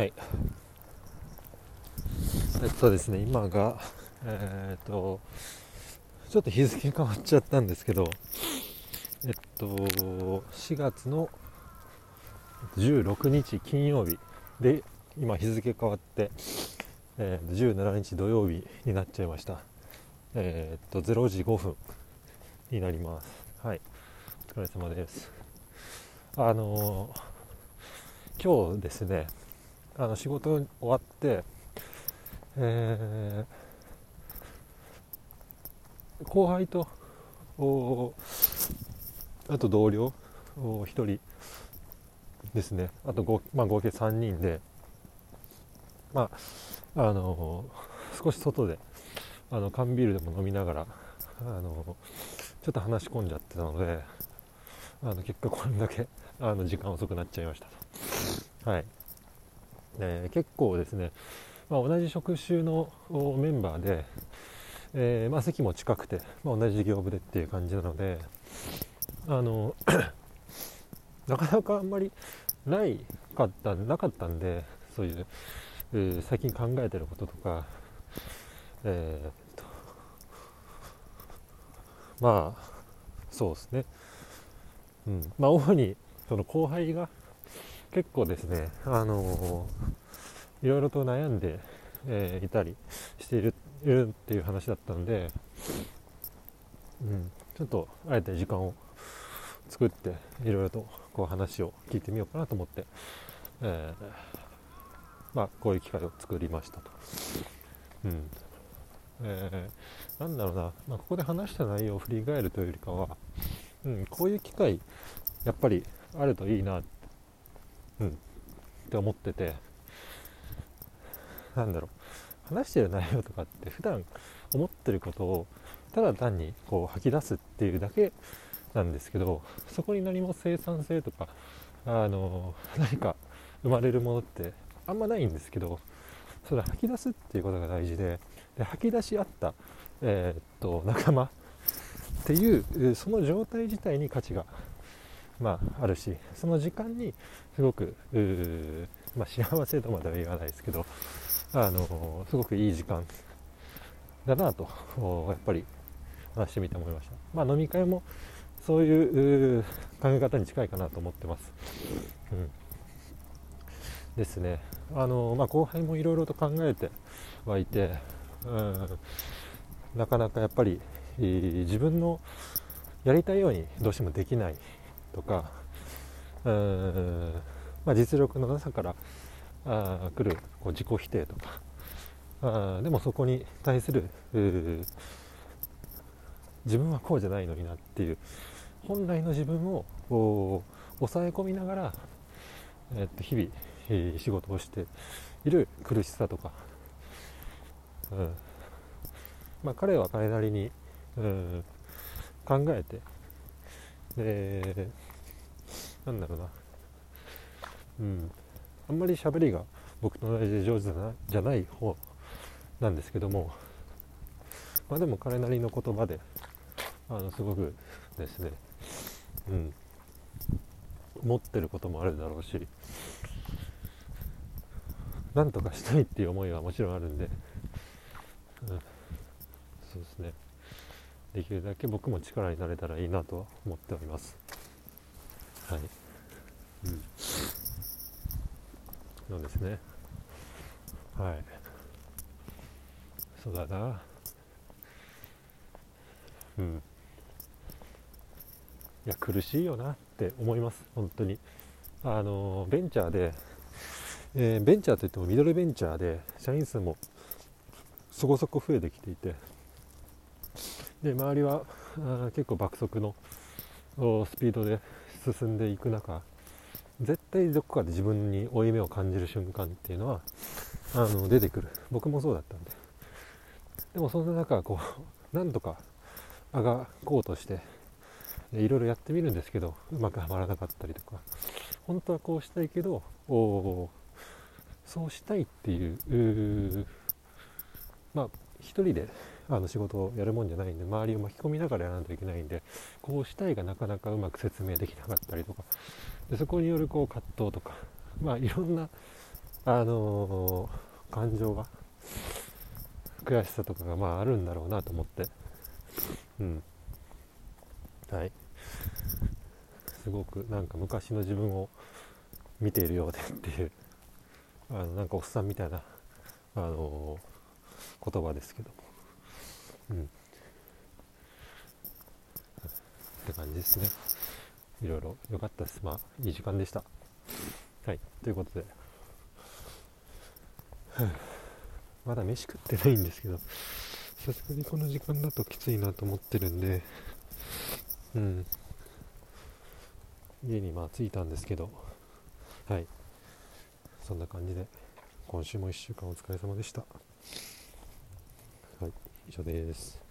はい。えっとですね今がえー、っとちょっと日付変わっちゃったんですけどえっと4月の16日金曜日で今日付変わって、えー、17日土曜日になっちゃいました。えー、っと0時5分になります。はい。お疲れ様です。あのー、今日ですねあの仕事終わって、えー、後輩とあと同僚1人ですねあと合,、まあ、合計3人でまああのー、少し外であの缶ビールでも飲みながらあのちょっと話し込んじゃってたのであの結果これだけあの時間遅くなっちゃいましたと。はいえー、結構ですね、まあ、同じ職種のメンバーで、えー、まあ、席も近くて、まあ、同じ業部でっていう感じなのであの なかなかあんまりないかったなかったんでそういう、えー、最近考えてることとか、えー、とまあそうですね、うん。まあ、主にその後輩が結構ですね、あのー、いろいろと悩んで、えー、いたりしているいるっていう話だったので、うん、ちょっとあえて時間を作っていろいろとこう話を聞いてみようかなと思って、えー、まあ、こういう機会を作りましたと。うんえー、なんだろうな、まあ、ここで話した内容を振り返るというよりかは、うん、こういう機会やっぱりあるといいなっうん、って思ってて。なんだろう。話してる内容とかって普段思ってることをただ単にこう吐き出すっていうだけなんですけどそこに何も生産性とかあの何か生まれるものってあんまないんですけどそれ吐き出すっていうことが大事でで吐き出し合った、えー、っと仲間っていうその状態自体に価値がまあ、あるしその時間にすごく、まあ、幸せとまでは言わないですけどあのすごくいい時間だなとやっぱり話してみて思いました、まあ、飲み会もそういう考え方に近いかなと思ってます、うん、ですね。あの、まあ、後輩もいろいろと考えてはいて、うん、なかなかやっぱり自分のやりたいようにどうしてもできないとかうん、まあ、実力のなさからあ来るこう自己否定とかあでもそこに対する自分はこうじゃないのになっていう本来の自分を抑え込みながら、えっと、日々、えー、仕事をしている苦しさとか、うん。まあ、彼は彼なりに、うん、考えてでなんだろうな。うん。あんまり喋りが僕と同じで上手なじゃない方なんですけどもまあでも彼なりの言葉であのすごくですねうん。持ってることもあるだろうしなんとかしたいっていう思いはもちろんあるんで、うん、そうですね。できるだけ僕も力になれたらいいなとは思っております。はい。うん。そうですね。はい。そうだな。うん。いや苦しいよなって思います。本当に。あのベンチャーで、えー、ベンチャーといってもミドルベンチャーで社員数もそこそこ増えてきていて。で周りは結構爆速のスピードで進んでいく中絶対どこかで自分に負い目を感じる瞬間っていうのはあの出てくる。僕もそうだったんで。でもそんな中こう なんとかあがこうとしていろいろやってみるんですけどうまくはまらなかったりとか本当はこうしたいけどそうしたいっていうまあ一人であの仕事をやるもんじゃないんで周りを巻き込みながらやらないといけないんでこうしたいがなかなかうまく説明できなかったりとか。でそこによるこう葛藤とかまあいろんなあのー、感情が悔しさとかがまああるんだろうなと思って。うん。はい。すごくなんか昔の自分を見ているようでっていうあのなんかおっさんみたいな、あのー、言葉ですけども。って感じですね。いろいろ。良かったです。まあいい時間でした。はい。ということで。まだ飯食ってないんですけどさすがにこの時間だときついなと思ってるんでうん。家にまあ着いたんですけどはい。そんな感じで今週も1週間お疲れ様でした。以上です。